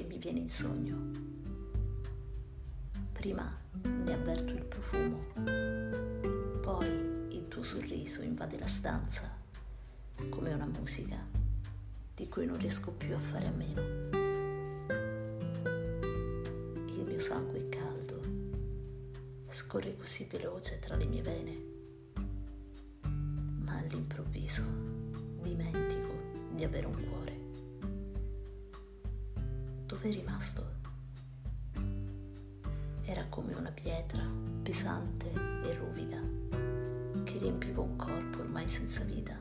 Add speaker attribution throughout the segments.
Speaker 1: che mi viene in sogno. Prima ne avverto il profumo, poi il tuo sorriso invade la stanza come una musica di cui non riesco più a fare a meno. Il mio sangue è caldo, scorre così veloce tra le mie vene, ma all'improvviso dimentico di avere un cuore. È rimasto? Era come una pietra pesante e ruvida che riempiva un corpo ormai senza vita.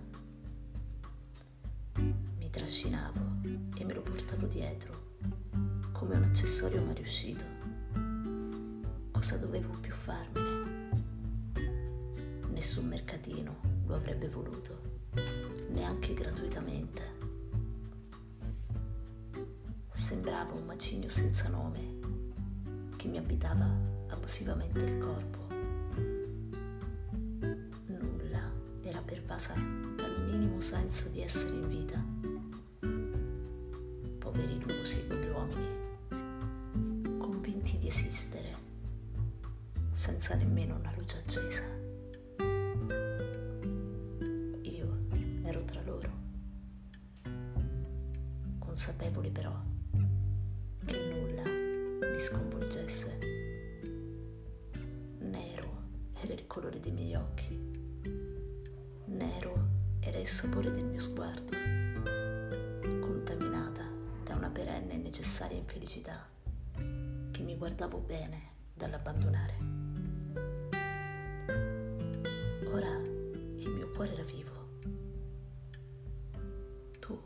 Speaker 1: Mi trascinavo e me lo portavo dietro come un accessorio mai riuscito. Cosa dovevo più farmene? Nessun mercatino lo avrebbe voluto, neanche gratuitamente. Sembrava un macigno senza nome che mi abitava abusivamente il corpo. Nulla era pervasa dal minimo senso di essere in vita. Poveri illusi quegli uomini, convinti di esistere, senza nemmeno una luce accesa. Io ero tra loro, consapevole però Nero era il colore dei miei occhi, nero era il sapore del mio sguardo, contaminata da una perenne e necessaria infelicità che mi guardavo bene dall'abbandonare. Ora il mio cuore era vivo. Tu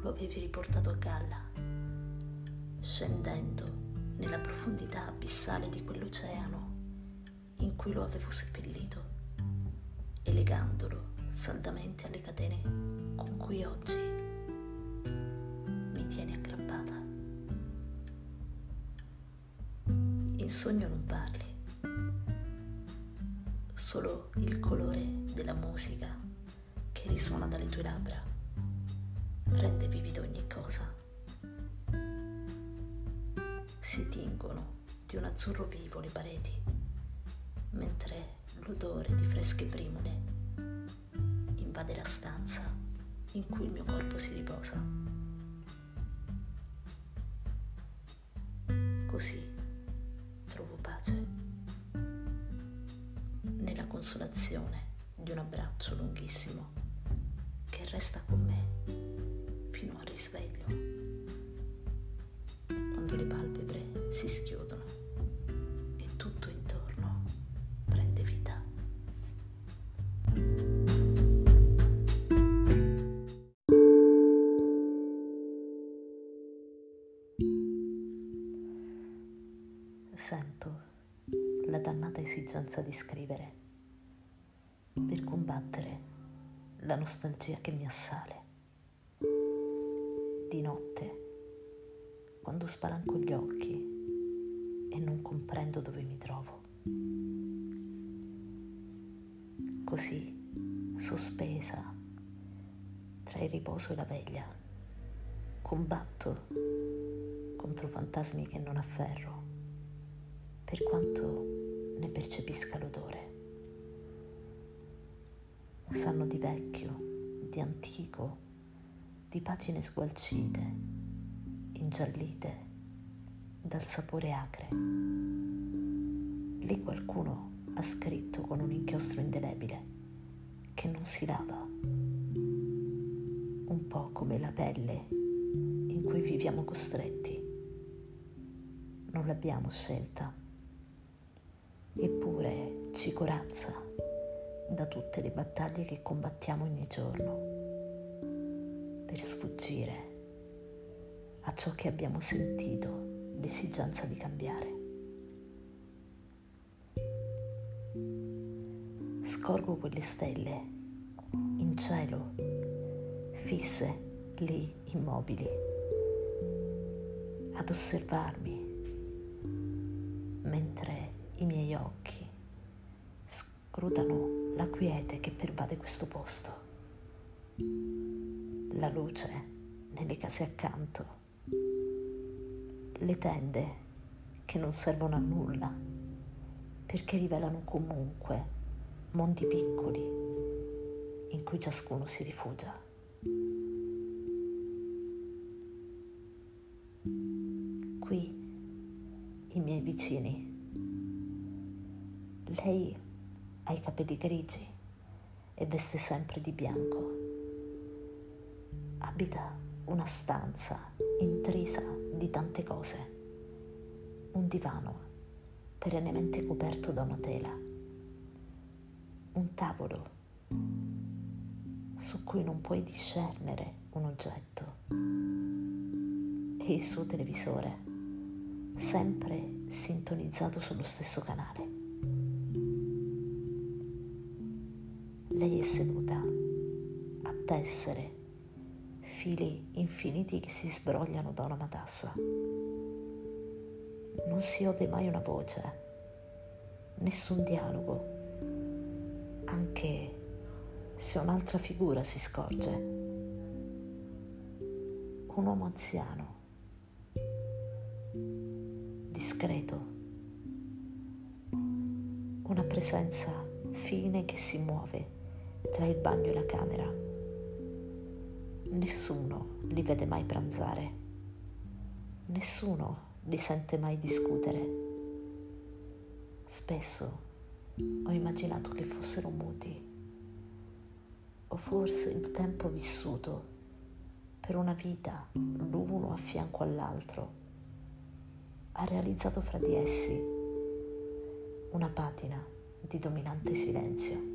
Speaker 1: lo avevi riportato a galla, scendendo nella profondità abissale di quell'oceano in cui lo avevo seppellito e legandolo saldamente alle catene con cui oggi mi tieni aggrappata. In sogno non parli, solo il colore della musica che risuona dalle tue labbra rende vivida ogni cosa si tingono di un azzurro vivo le pareti, mentre l'odore di fresche primule invade la stanza in cui il mio corpo si riposa. Così trovo pace nella consolazione di un abbraccio lunghissimo che resta con me fino al risveglio si schiudono e tutto intorno prende vita. Sento la dannata esigenza di scrivere per combattere la nostalgia che mi assale. Di notte quando spalanco gli occhi e non comprendo dove mi trovo. Così, sospesa tra il riposo e la veglia, combatto contro fantasmi che non afferro, per quanto ne percepisca l'odore. Sanno di vecchio, di antico, di pagine sgualcite ingiallite dal sapore acre. Lì qualcuno ha scritto con un inchiostro indelebile che non si lava, un po' come la pelle in cui viviamo costretti. Non l'abbiamo scelta, eppure ci corazza da tutte le battaglie che combattiamo ogni giorno per sfuggire a ciò che abbiamo sentito, l'esigenza di cambiare. Scorgo quelle stelle in cielo, fisse lì immobili, ad osservarmi, mentre i miei occhi scrutano la quiete che pervade questo posto. La luce nelle case accanto, le tende che non servono a nulla perché rivelano comunque mondi piccoli in cui ciascuno si rifugia. Qui i miei vicini. Lei ha i capelli grigi e veste sempre di bianco. Abita una stanza intrisa di tante cose. Un divano perennemente coperto da una tela. Un tavolo su cui non puoi discernere un oggetto. E il suo televisore sempre sintonizzato sullo stesso canale. Lei è seduta a tessere fili infiniti che si sbrogliano da una matassa. Non si ode mai una voce, nessun dialogo, anche se un'altra figura si scorge. Un uomo anziano discreto, una presenza fine che si muove tra il bagno e la camera. Nessuno li vede mai pranzare, nessuno li sente mai discutere. Spesso ho immaginato che fossero muti, o forse il tempo vissuto per una vita l'uno a fianco all'altro ha realizzato fra di essi una patina di dominante silenzio.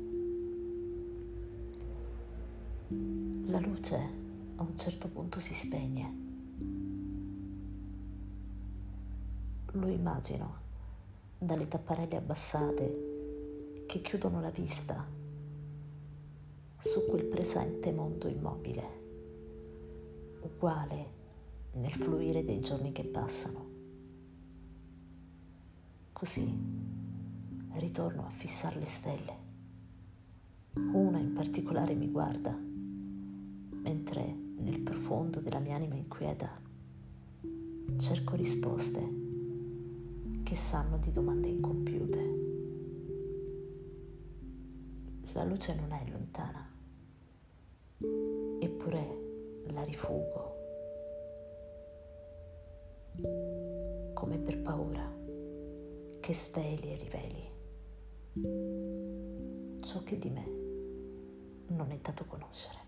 Speaker 1: La luce a un certo punto si spegne. Lo immagino dalle tapparelle abbassate che chiudono la vista su quel presente mondo immobile, uguale nel fluire dei giorni che passano. Così ritorno a fissare le stelle. Una in particolare mi guarda, mentre nel profondo della mia anima inquieta cerco risposte che sanno di domande incompiute. La luce non è lontana, eppure la rifugo come per paura che sveli e riveli ciò che di me non è dato conoscere.